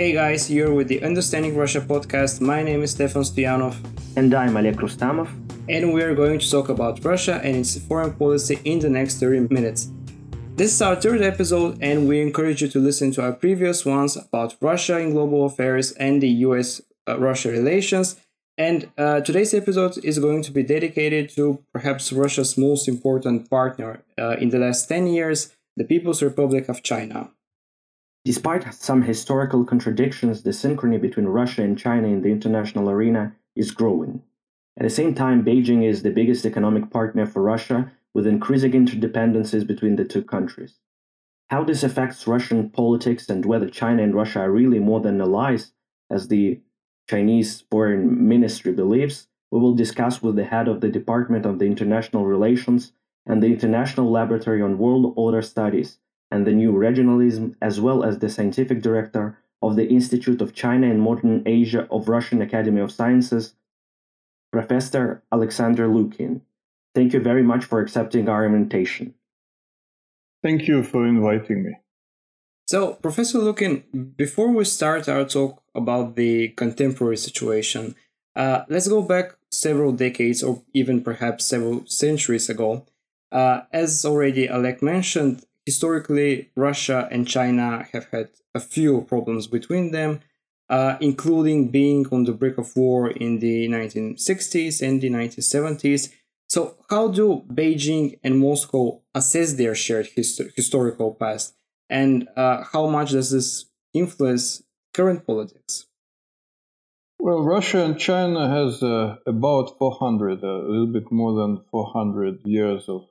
Hey guys, you're with the Understanding Russia podcast. My name is Stefan Stoyanov. And I'm Oleg Rustamov. And we are going to talk about Russia and its foreign policy in the next 30 minutes. This is our third episode, and we encourage you to listen to our previous ones about Russia in global affairs and the US uh, Russia relations. And uh, today's episode is going to be dedicated to perhaps Russia's most important partner uh, in the last 10 years, the People's Republic of China. Despite some historical contradictions, the synchrony between Russia and China in the international arena is growing. At the same time, Beijing is the biggest economic partner for Russia, with increasing interdependencies between the two countries. How this affects Russian politics and whether China and Russia are really more than allies, as the Chinese Foreign Ministry believes, we will discuss with the head of the Department of the International Relations and the International Laboratory on World Order Studies, and the New Regionalism, as well as the scientific director of the Institute of China and Modern Asia of Russian Academy of Sciences, Professor Alexander Lukin. Thank you very much for accepting our invitation. Thank you for inviting me. So, Professor Lukin, before we start our talk about the contemporary situation, uh, let's go back several decades or even perhaps several centuries ago. Uh, as already Oleg mentioned, historically, Russia and China have had a few problems between them, uh, including being on the brink of war in the 1960s and the 1970s. So, how do Beijing and Moscow assess their shared hist- historical past, and uh, how much does this influence current politics? Well, Russia and China has uh, about 400, a little bit more than 400 years of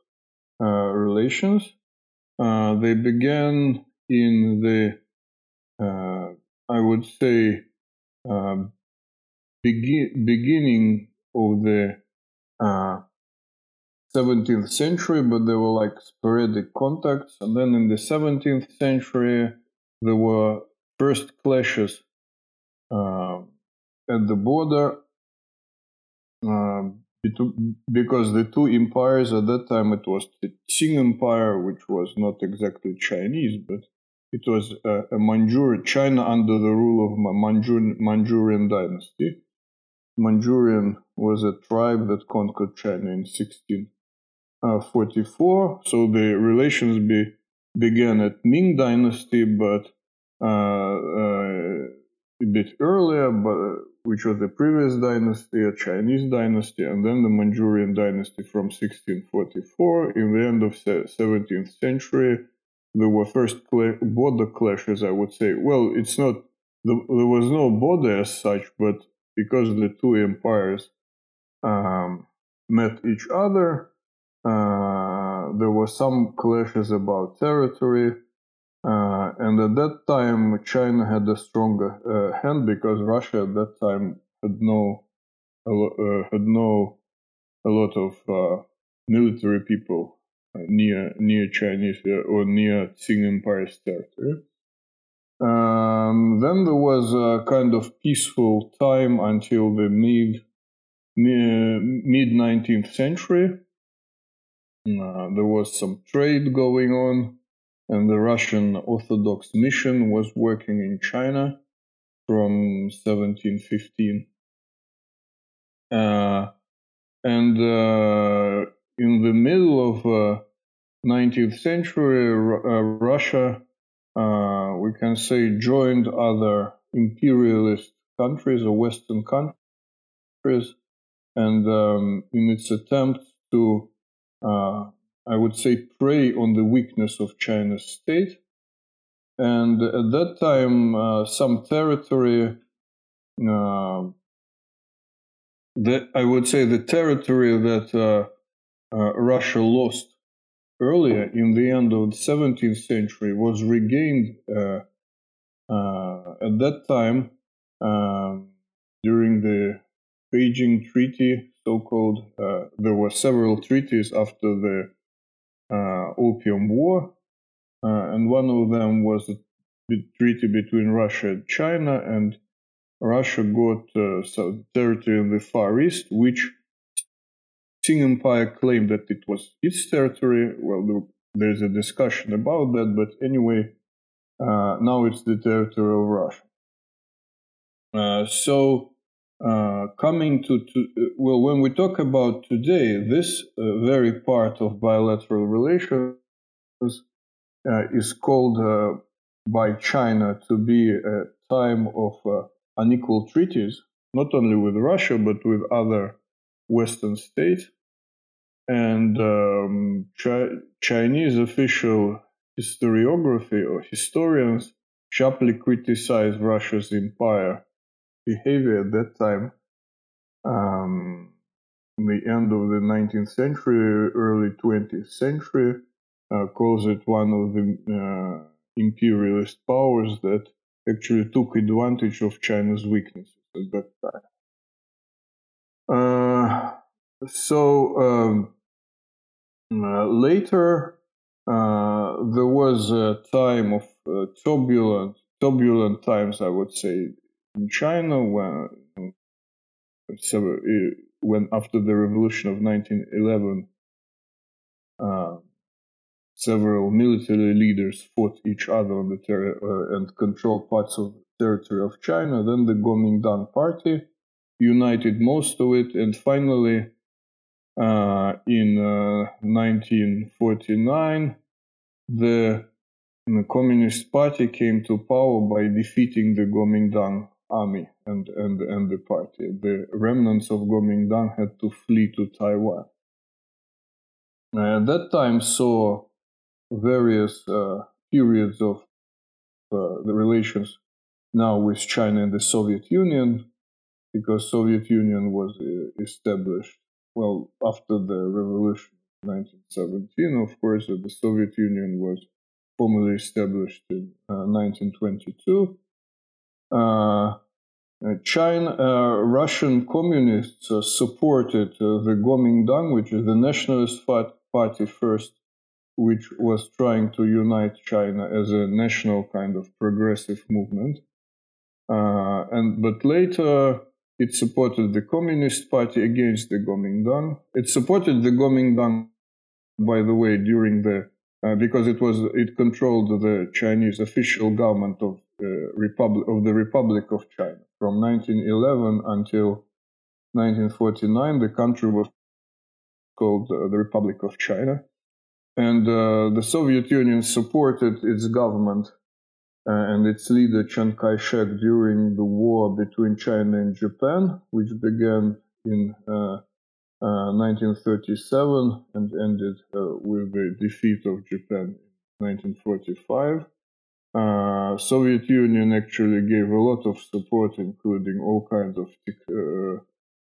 uh, relations. Uh, they began in the, uh, I would say, um, begin, beginning of the 17th uh, century, but they were like sporadic contacts. And then in the 17th century, there were first clashes uh, at the border. Um, because the two empires at that time it was the Qing Empire, which was not exactly Chinese, but it was a, a Manchurian China under the rule of Manchurian, Manchurian dynasty. Manchurian was a tribe that conquered China in 1644. So the relations be, began at Ming Dynasty, but uh, uh, a bit earlier, but which was the previous dynasty, a Chinese dynasty, and then the Manchurian dynasty from 1644. In the end of 17th century, there were first border clashes, I would say. Well, it's not, there was no border as such, but because the two empires um, met each other, uh, there were some clashes about territory. Uh, and at that time, China had a stronger uh, hand because Russia at that time had no uh, had no a lot of uh, military people uh, near near Chinese uh, or near Qing Empire's territory. Um, then there was a kind of peaceful time until the mid mid 19th century. there was some trade going on and the Russian Orthodox mission was working in China from 1715. Uh, and uh, in the middle of uh, 19th century, uh, Russia, uh, we can say, joined other imperialist countries or Western countries, and um, in its attempt to uh, I would say, prey on the weakness of China's state. And at that time, uh, some territory, uh, I would say the territory that uh, uh Russia lost earlier in the end of the 17th century was regained uh, uh, at that time um, during the Beijing Treaty, so called. there were several treaties after the uh, Opium War, uh, and one of them was a treaty between Russia and China, and Russia got uh, some territory in the Far East, which Qing Empire claimed that it was its territory. Well, there's a discussion about that, but anyway, uh, now it's the territory of Russia. Uh, so, uh, coming to, to, well, when we talk about today, this uh, very part of bilateral relations uh, is called uh, by China to be a time of uh, unequal treaties, not only with Russia, but with other Western states. And um, Chi- Chinese official historiography or historians sharply criticize Russia's empire behavior at that time. Um, the end of the 19th century, early 20th century, uh, calls it one of the uh, imperialist powers that actually took advantage of China's weaknesses at that time. Uh, so um, uh, later, uh, there was a time of uh, turbulent, turbulent times, I would say, in China when, when after the revolution of 1911, several military leaders fought each other on the ter- uh, and controlled parts of the territory of China. Then the Kuomintang party united most of it, and finally, uh, in uh, 1949, the, the, Communist Party came to power by defeating the Kuomintang army and, and, and the party. The remnants of Kuomintang had to flee to Taiwan. at that time saw various uh, periods of uh, the relations now with China and the Soviet Union, because Soviet Union was uh, established well after the revolution of 1917. Of course, the Soviet Union was formally established in 1922. Uh, uh, China, uh, Russian communists supported the Kuomintang, which is the nationalist party first which was trying to unite China as a national kind of progressive movement. Uh, and but later it supported the Communist Party against the Kuomintang. It supported the Kuomintang, by the way, during the uh, because it was it controlled the Chinese official government of Republic of the Republic of China from 1911 until 1949. The country was called uh, the Republic of China and uh, the Soviet Union supported its government uh, and its leader Chiang Kai-shek during the war between China and Japan, which began in 1937 uh, and ended with the defeat of Japan in 1945. Uh, Soviet Union actually gave a lot of support, including all kinds of uh,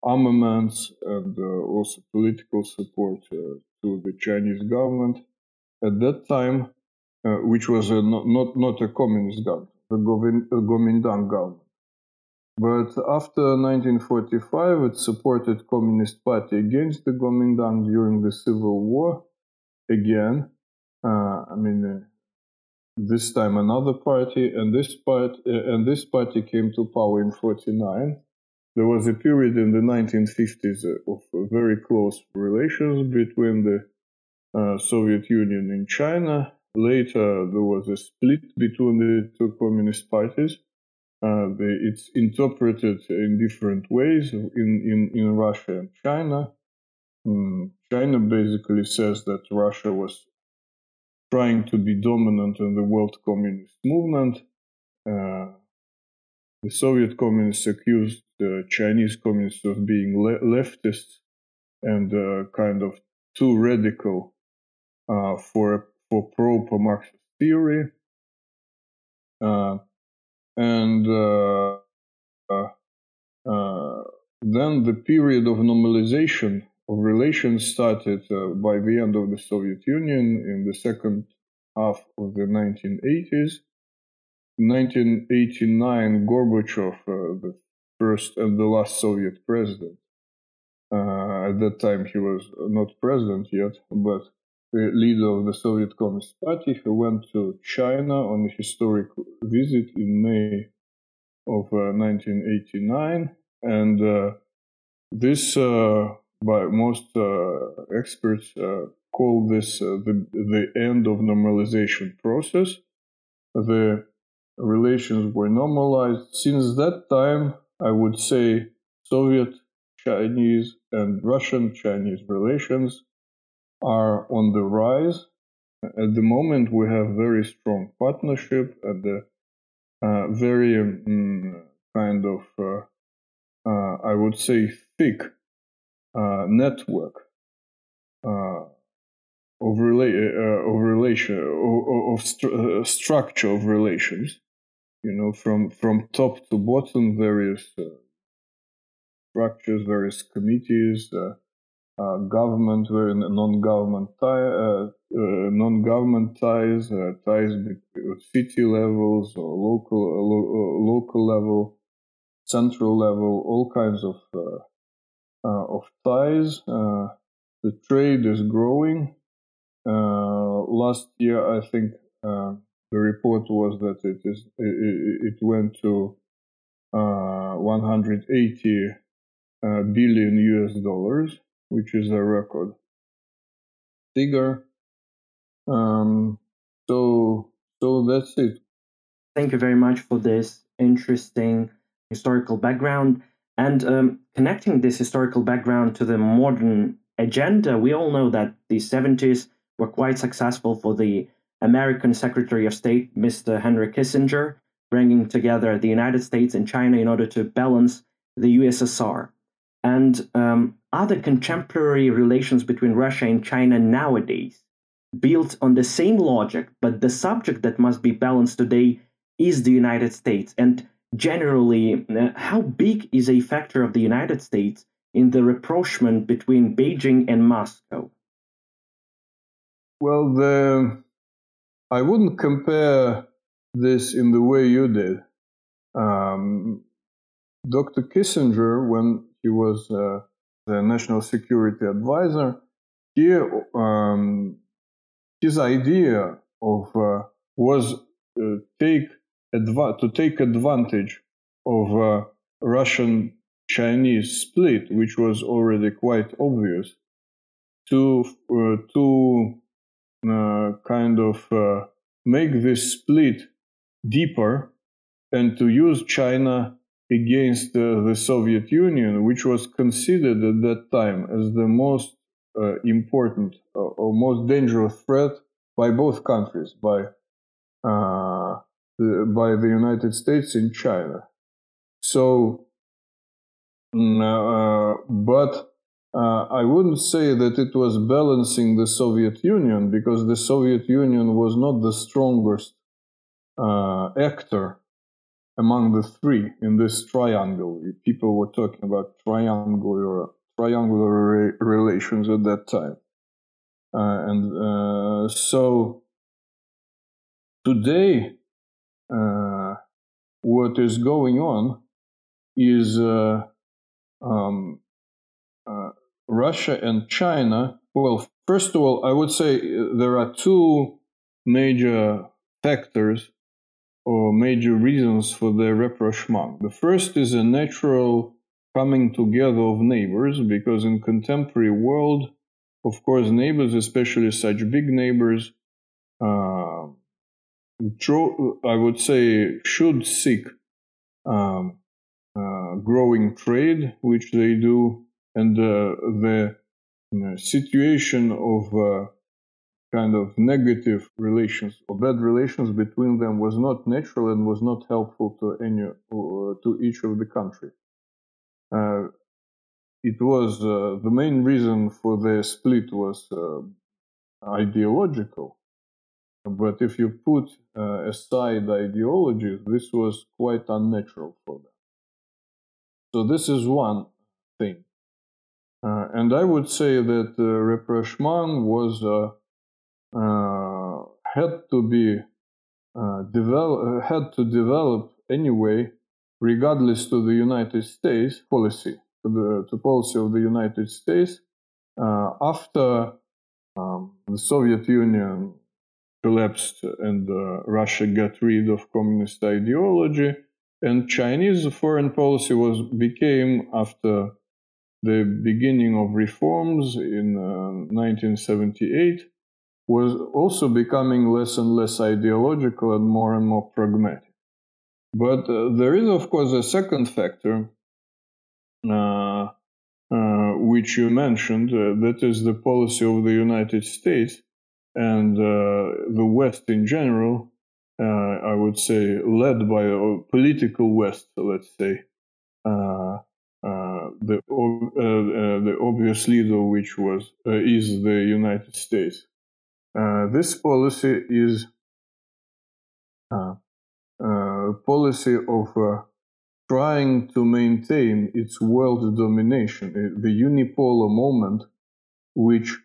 armaments and uh, also political support to the Chinese government at that time, uh, which was a, not, not, not a communist government, the Gomindang government. But after 1945, it supported Communist Party against the Gomindang during the Civil War. Again, uh, I mean, uh, this time another party, and this part, uh, and this party came to power in 49. There was a period in the 1950s uh, of very close relations between the uh, Soviet Union and China. Later, there was a split between the two communist parties. Uh, they, it's interpreted in different ways in, in, in Russia and China. Mm, China basically says that Russia was trying to be dominant in the world communist movement. Uh, the Soviet communists accused the Chinese communists of being le- and uh, kind of too radical uh, for for pro-Marxist theory, uh, and uh, then the period of normalization relations started by the end of the Soviet Union in the second half of the 1980s. In 1989, Gorbachev, uh, the first and the last Soviet president. Uh, at that time, he was not president yet, but the leader of the Soviet Communist Party, he went to China on a historic visit in May of uh, 1989. And uh, this, uh, by most uh, experts, uh, call this uh, the, the end of normalization process. The relations were normalized. Since that time, I would say Soviet Chinese and Russian Chinese relations are on the rise. At the moment, we have very strong partnership and a uh, very um, kind of, uh, uh, I would say, thick uh, network uh, of, rela- uh, of relation of, of st- structure of relations. You know, from from top to bottom, various structures, various committees, uh, government, non-government tie, uh, uh, non-government ties, ties between city levels or local lo- local level, central level, all kinds of of ties. the trade is growing. last year, I think the report was that it is it, went to uh, 180 uh, billion US dollars, which is a record figure. Um, so, so that's it. Thank you very much for this interesting historical background. And um, connecting this historical background to the modern agenda, we all know that the 70s were quite successful for the American Secretary of State, Mr. Henry Kissinger, bringing together the United States and China in order to balance the USSR. And um, the contemporary relations between Russia and China nowadays built on the same logic, but the subject that must be balanced today is the United States? And generally, uh, how big is a factor of the United States in the rapprochement between Beijing and Moscow? Well, the, I wouldn't compare this in the way you did. Um, Dr. Kissinger, when he was uh, the national security advisor. He, um, his idea of uh, was uh, take adva- to take advantage of uh, Russian Chinese split, which was already quite obvious, to uh, to uh, kind of uh, make this split deeper and to use China against uh, the Soviet Union, which was considered at that time as the most uh, important or most dangerous threat by both countries, by by the United States and China. So, mm, uh, but uh, I wouldn't say that it was balancing the Soviet Union because the Soviet Union was not the strongest actor among the three in this triangle. People were talking about triangular triangular re- relations at that time, uh, and uh, so today, uh, what is going on is uh, um, uh, Russia and China. Well, first of all, I would say there are two major factors or major reasons for the rapprochement. The first is a natural coming together of neighbors, because in contemporary world, of course, neighbors, especially such big neighbors, uh, I would say, should seek um, uh, growing trade, which they do, and uh, the situation of uh, kind of negative relations or bad relations between them was not natural and was not helpful to any uh, to each of the country. Uh, it was uh, the main reason for the split was ideological, but if you put uh, aside ideology, this was quite unnatural for them. So this is one thing. Uh, and I would say that uh, rapprochement was uh, had to be uh, develop, uh, had to develop anyway, regardless to the United States policy, to the to policy of the United States after um, the Soviet Union collapsed and uh, Russia got rid of communist ideology, and Chinese foreign policy was became after the beginning of reforms in uh, 1978 was also becoming less and less ideological and more and more pragmatic. But uh, there is, of course, a second factor, uh, uh, which you mentioned, uh, that is the policy of the United States and uh, the West in general. Uh, I would say, led by a political West, let's say, the the obvious leader, which was is the United States. this policy is policy of uh, trying to maintain its world domination, uh, the unipolar moment, which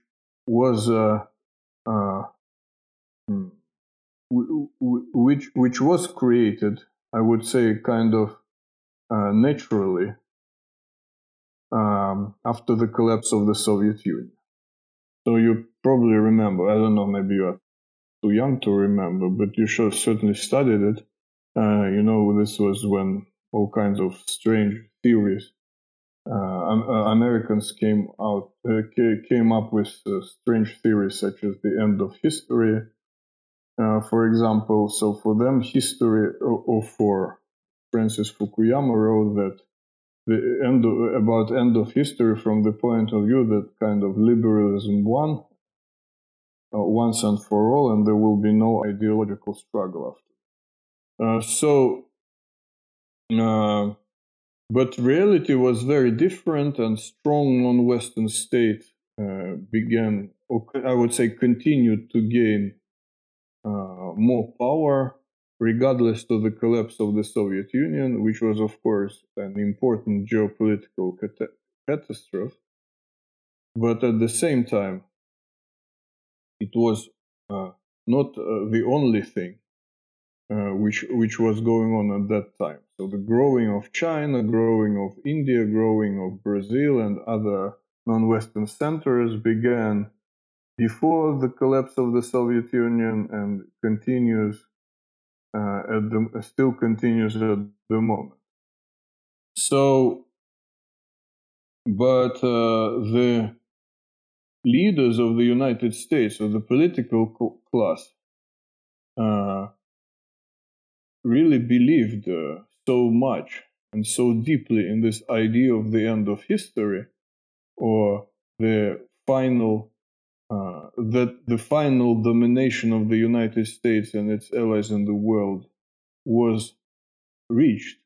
was uh, uh, which which was created, I would say, kind of uh, naturally um, after the collapse of the Soviet Union. So you probably remember. I don't know, maybe you are too young to remember, but you should certainly studied it. Uh, you know, this was when all kinds of strange theories. Uh, uh Americans came out uh, came up with strange theories such as the end of history, for example. So for them, history, or, or for Francis Fukuyama wrote that the end of, about end of history from the point of view that kind of liberalism won uh, once and for all, and there will be no ideological struggle after. Uh, so, uh, but reality was very different, and strong non-Western state uh, began, or I would say, continued to gain uh, more power, regardless of the collapse of the Soviet Union, which was, of course, an important geopolitical cat- catastrophe. But at the same time, it was uh, not the only thing uh, which which was going on at that time. So the growing of China, growing of India, growing of Brazil, and other non-Western centers began before the collapse of the Soviet Union and continues uh, at the still continues at the moment. So, but uh, the leaders of the United States, or the political class, uh, really believed uh, so much and so deeply in this idea of the end of history or the final uh, that the final domination of the United States and its allies in the world was reached.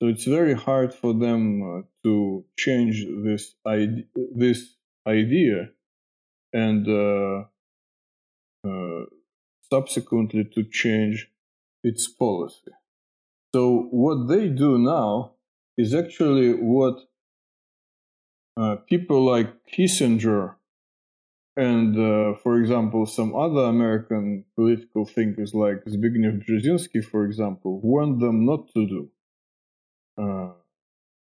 So it's very hard for them uh, to change this idea, this idea and uh, uh subsequently to change its policy. So what they do now is actually what uh, people like Kissinger and, uh, for example, some other American political thinkers like Zbigniew Brzezinski, for example, want them not to do. Uh,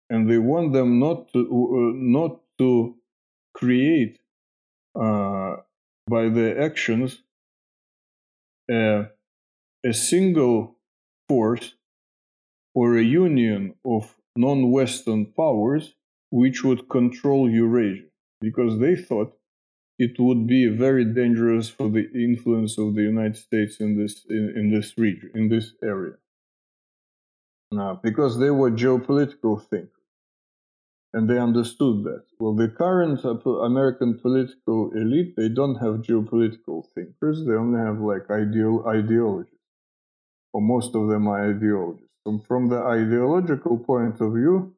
and they want them not to uh, not to create uh, by their actions a single force or a union of non Western powers which would control Eurasia, because they thought it would be very dangerous for the influence of the United States in this in, in this region, in this area. Now, because they were geopolitical thinkers. And they understood that. Well, the current American political elite, they don't have geopolitical thinkers. They only have like ideal ideologies or most of them are ideologists. From the ideological point of view,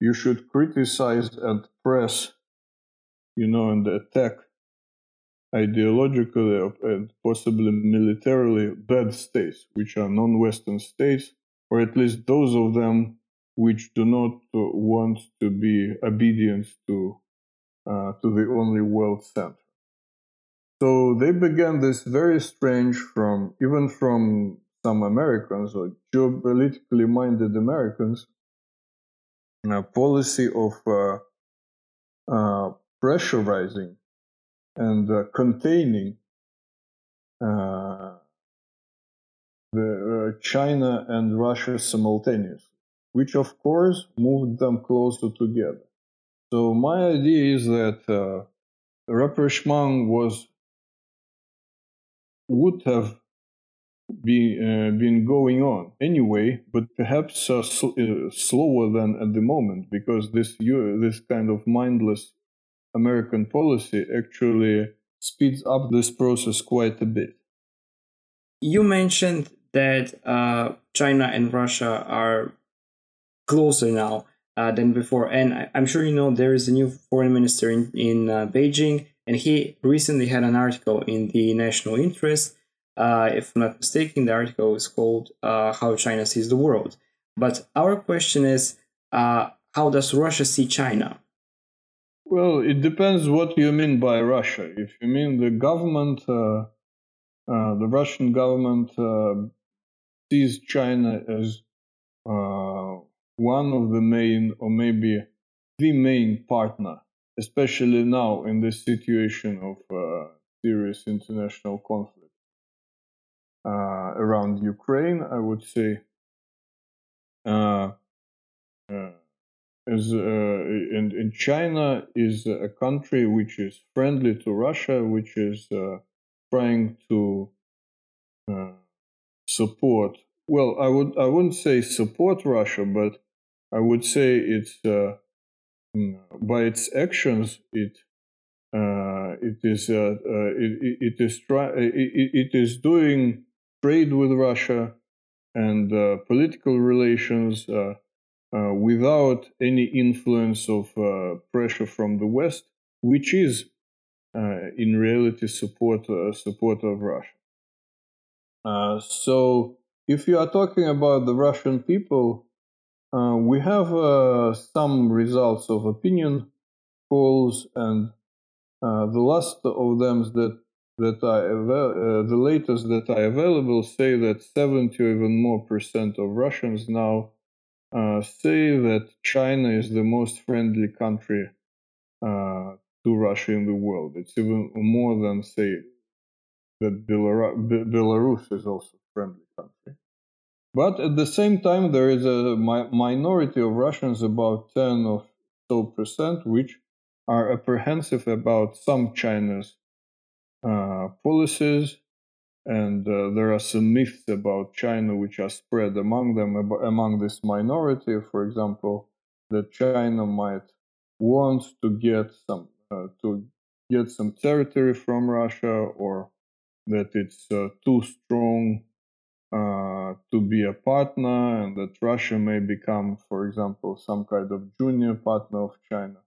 you should criticize and press, you know, and attack ideologically and possibly militarily bad states, which are non-Western states, or at least those of them which do not want to be obedient to uh, to the only world center. So they began this very strange from even from some Americans or geopolitically minded Americans a policy of uh, uh, pressurizing and uh, containing uh, the, uh, China and Russia simultaneously, which of course moved them closer together. So my idea is that uh, rapprochement was would have be, uh, been going on anyway, but perhaps uh, sl- uh, slower than at the moment because this this kind of mindless American policy actually speeds up this process quite a bit. You mentioned that uh, China and Russia are closer now uh, than before, and I- am sure you know there is a new foreign minister in in uh, Beijing, and he recently had an article in the National Interest uh, if I'm not mistaken, the article is called uh, How China Sees the World. But our question is uh, how does Russia see China? Well, it depends what you mean by Russia. If you mean the government, uh, uh, the Russian government uh, sees China as one of the main, or maybe the main partner, especially now in this situation of serious international conflict around Ukraine, I would say, uh, uh, is in, in China is a country which is friendly to Russia, which is trying to support. Well, I would I wouldn't say support Russia, but I would say it's uh, mm, by its actions it uh, it is uh, it, it is try it, it is doing trade with Russia and uh, political relations uh, uh, without any influence of pressure from the West, which is in reality support support of Russia. so, if you are talking about the Russian people, uh, we have uh, some results of opinion polls, and uh, the last of them that that are uh, the latest that are available say that 70 or even more percent of Russians now uh, say that China is the most friendly country uh, to Russia in the world. It's even more than say that Belarus is also a friendly country. But at the same time, there is a mi- minority of Russians, about 10 or so percent, which are apprehensive about some China's policies, and uh, there are some myths about China which are spread among them, among this minority. For example, that China might want to get some uh, to get some territory from Russia, or that it's uh, too strong uh, to be a partner, and that Russia may become, for example, some kind of junior partner of China.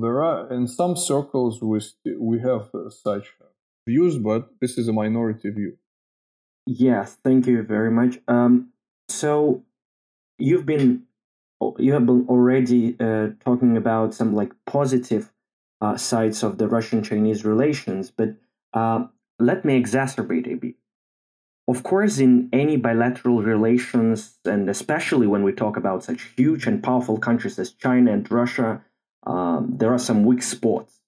There are in some circles we we have uh, such views, but this is a minority view. Yes, thank you very much. Um, so you've been you have been already uh, talking about some like positive uh, sides of the Russian-Chinese relations, but uh, let me exacerbate a bit. Of course, in any bilateral relations, and especially when we talk about such huge and powerful countries as China and Russia, um, there are some weak spots.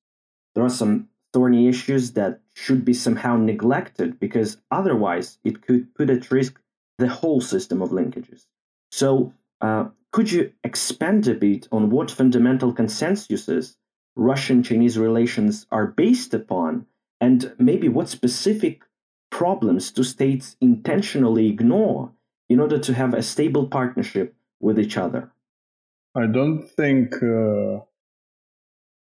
There are some thorny issues that should be somehow neglected because otherwise it could put at risk the whole system of linkages. So, uh, could you expand a bit on what fundamental consensuses Russian Chinese relations are based upon, and maybe what specific problems do states intentionally ignore in order to have a stable partnership with each other? I don't think uh,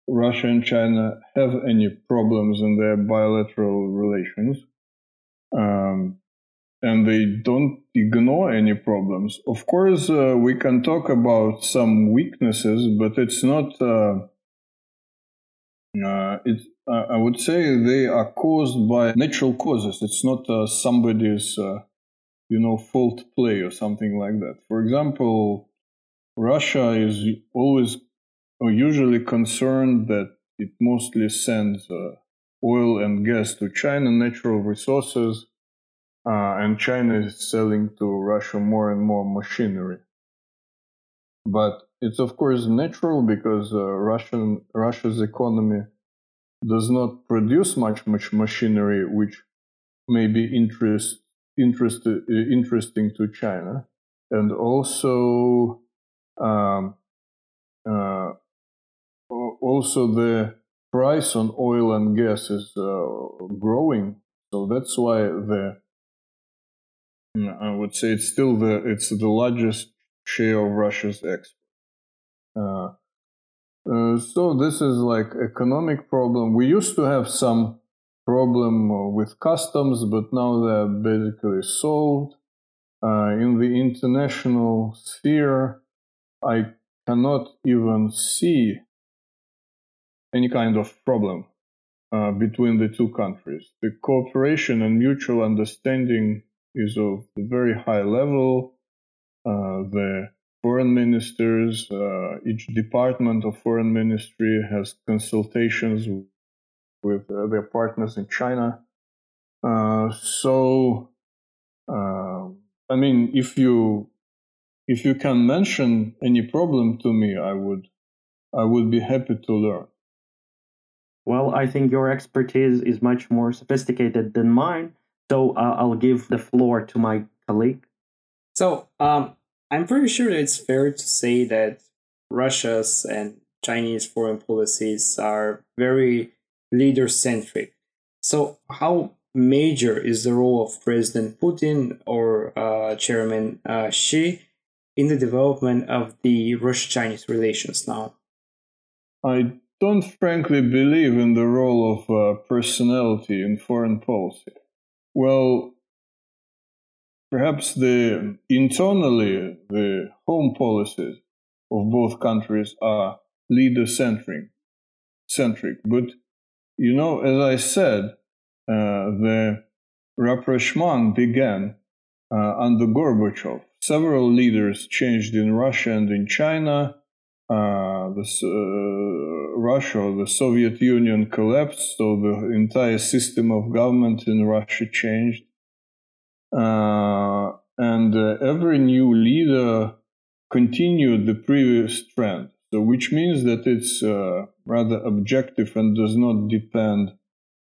Russia and China have any problems in their bilateral relations. Um, and they don't ignore any problems. Of course, uh, we can talk about some weaknesses, but it's not. Uh, uh, it, I would say they are caused by natural causes. It's not uh, somebody's, uh, you know, fault play or something like that. For example, Russia is always are usually concerned that it mostly sends uh, oil and gas to China, natural resources, uh, and China is selling to Russia more and more machinery. But it's of course natural because uh, Russian Russia's economy does not produce much much machinery, which may be interest, interest, uh, interesting to China, and also um, uh, also the price on oil and gas is uh, growing. So that's why the I would say it's still the it's the largest share of Russia's export. Uh, uh, so this is like economic problem. We used to have some problem with customs, but now they're basically solved. Uh, in the international sphere, I cannot even see any kind of problem uh, between the two countries. The cooperation and mutual understanding is of a very high level. Uh, the foreign ministers, uh, each department of foreign ministry has consultations with uh, their partners in China. Uh, so, uh, I mean, if you if you can mention any problem to me, I would I would be happy to learn. Well, I think your expertise is much more sophisticated than mine, so uh, I'll give the floor to my colleague. So, um, I'm pretty sure that it's fair to say that Russia's and Chinese foreign policies are very leader centric. So, how major is the role of President Putin or uh, Chairman uh, Xi in the development of the Russo Chinese relations now? I don't frankly believe in the role of uh, personality in foreign policy. Well, Perhaps the internally the home policies of both countries are leader centric, centric. But you know, as I said, uh, the rapprochement began uh, under Gorbachev. Several leaders changed in Russia and in China. Uh, the, uh, Russia, the Soviet Union collapsed, so the entire system of government in Russia changed. Uh, and uh, every new leader continued the previous trend. So, which means that it's uh, rather objective and does not depend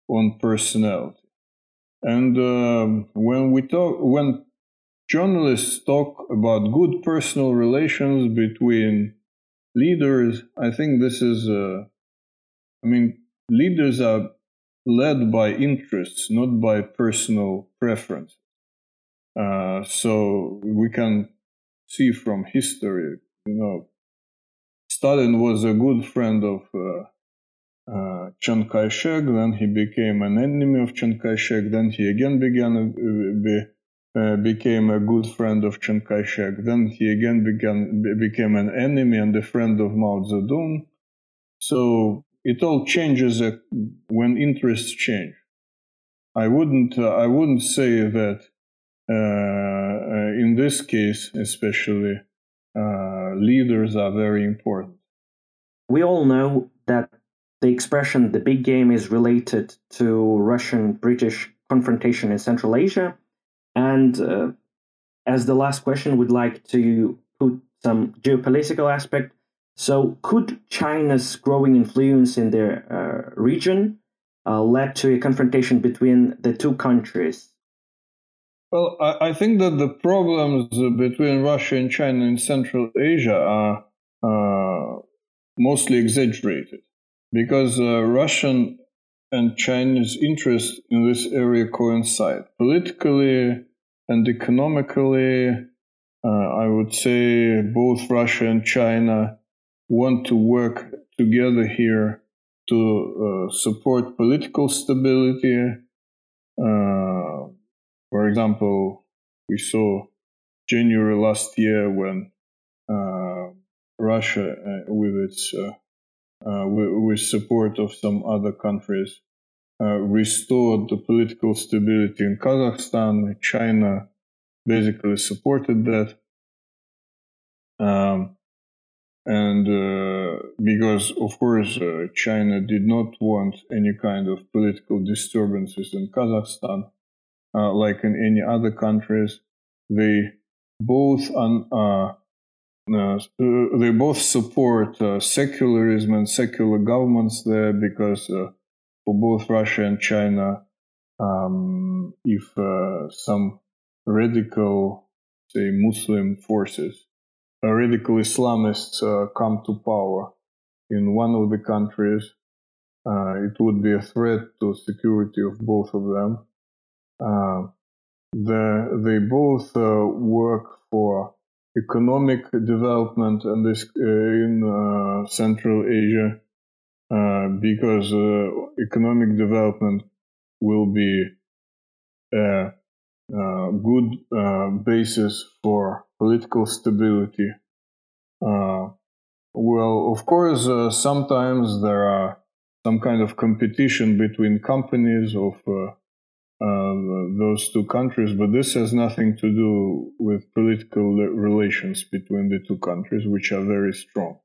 on personality. And um, when we talk, when journalists talk about good personal relations between leaders, I think this is, uh, I mean, leaders are led by interests, not by personal preference. Uh, so we can see from history, you know, Stalin was a good friend of uh, uh, Chiang Kai-shek. Then he became an enemy of Chiang Kai-shek. Then he again began uh, be, uh, became a good friend of Chiang Kai-shek. Then he again began became an enemy and a friend of Mao Zedong. So it all changes when interests change. I wouldn't I wouldn't say that uh, uh, in this case, especially, uh, leaders are very important. We all know that the expression the big game is related to Russian British confrontation in Central Asia. And uh, as the last question, we'd like to put some geopolitical aspect. So, could China's growing influence in the uh, region uh, led to a confrontation between the two countries? Well, I, I, think that the problems between Russia and China in Central Asia are uh, mostly exaggerated because uh, Russian and Chinese interests in this area coincide politically and economically. Uh, I would say both Russia and China want to work together here to uh, support political stability. Uh, for example, we saw January last year when uh, Russia, uh, with its uh with, with, support of some other countries, uh, restored the political stability in Kazakhstan. China basically supported that. Um, and uh, because, of course, China did not want any kind of political disturbances in Kazakhstan, uh, like in any other countries. They both un, uh, uh, they both support uh, secularism and secular governments there because uh, for both Russia and China, um, if uh, some radical, say, Muslim forces, radical Islamists come to power in one of the countries, it would be a threat to security of both of them. The, they both work for economic development and this uh, in uh, Central Asia uh, because uh, economic development will be a, a good basis for political stability. well, of course, sometimes there are some kind of competition between companies of uh, uh, those two countries, but this has nothing to do with political relations between the two countries, which are very strong.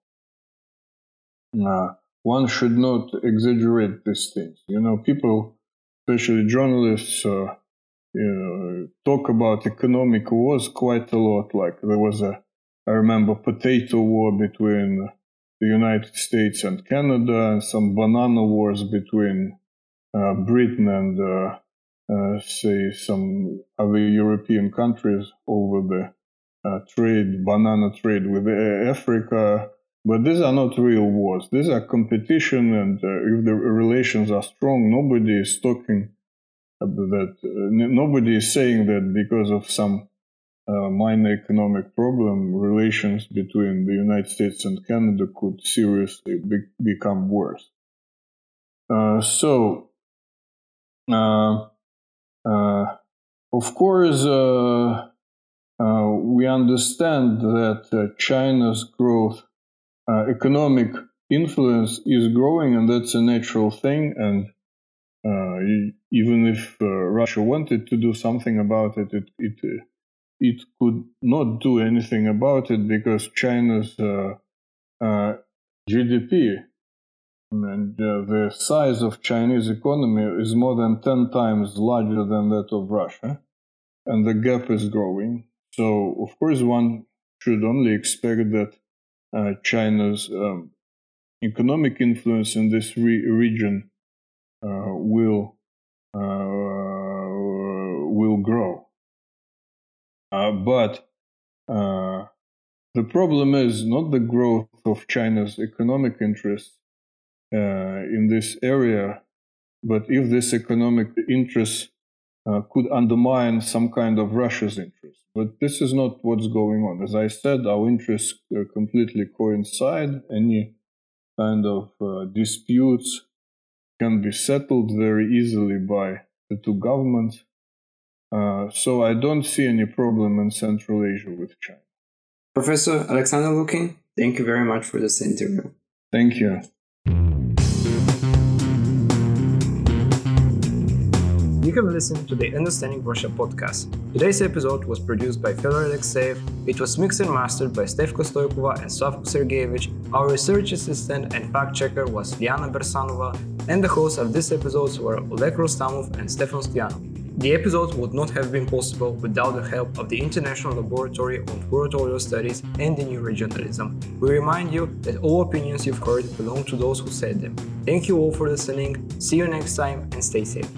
Uh, one should not exaggerate these things. You know, people, especially journalists, uh, you know, talk about economic wars quite a lot. Like there was a, I remember, potato war between the United States and Canada, and some banana wars between uh, Britain and, uh, say, some other European countries over the uh, trade, banana trade with Africa. But these are not real wars. These are competition, and uh, if the relations are strong, nobody is talking that. Uh, nobody is saying that because of some uh, minor economic problem, relations between the United States and Canada could seriously be- become worse. Uh, so, uh of course, uh, uh, we understand that China's growth, economic influence is growing, and that's a natural thing. And even if Russia wanted to do something about it, it, it it could not do anything about it because China's uh, uh, GDP and uh, the size of Chinese economy is more than 10 times larger than that of Russia, and the gap is growing. So, of course, one should only expect that uh, China's um, economic influence in this re- region uh, will uh, will grow. Uh, but uh, the problem is not the growth of China's economic interests in this area, but if this economic interest uh, could undermine some kind of Russia's interest. But this is not what's going on. As I said, our interests uh, completely coincide. Any kind of uh, disputes can be settled very easily by the two governments. Uh, so I don't see any problem in Central Asia with China. Professor Alexander Lukin, thank you very much for this interview. Thank you. You have listened to the Understanding Russia podcast. Today's episode was produced by Fyodor Alexeyev. It was mixed and mastered by Stefko Stoikova and Slavko Sergeyevich. Our research assistant and fact checker was Liana Bersanova, and the hosts of this episode were Oleg Rostamov and Stefan Stoyanov. The episode would not have been possible without the help of the International Laboratory on Curatorial Studies and the New Regionalism. We remind you that all opinions you've heard belong to those who said them. Thank you all for listening, see you next time, and stay safe.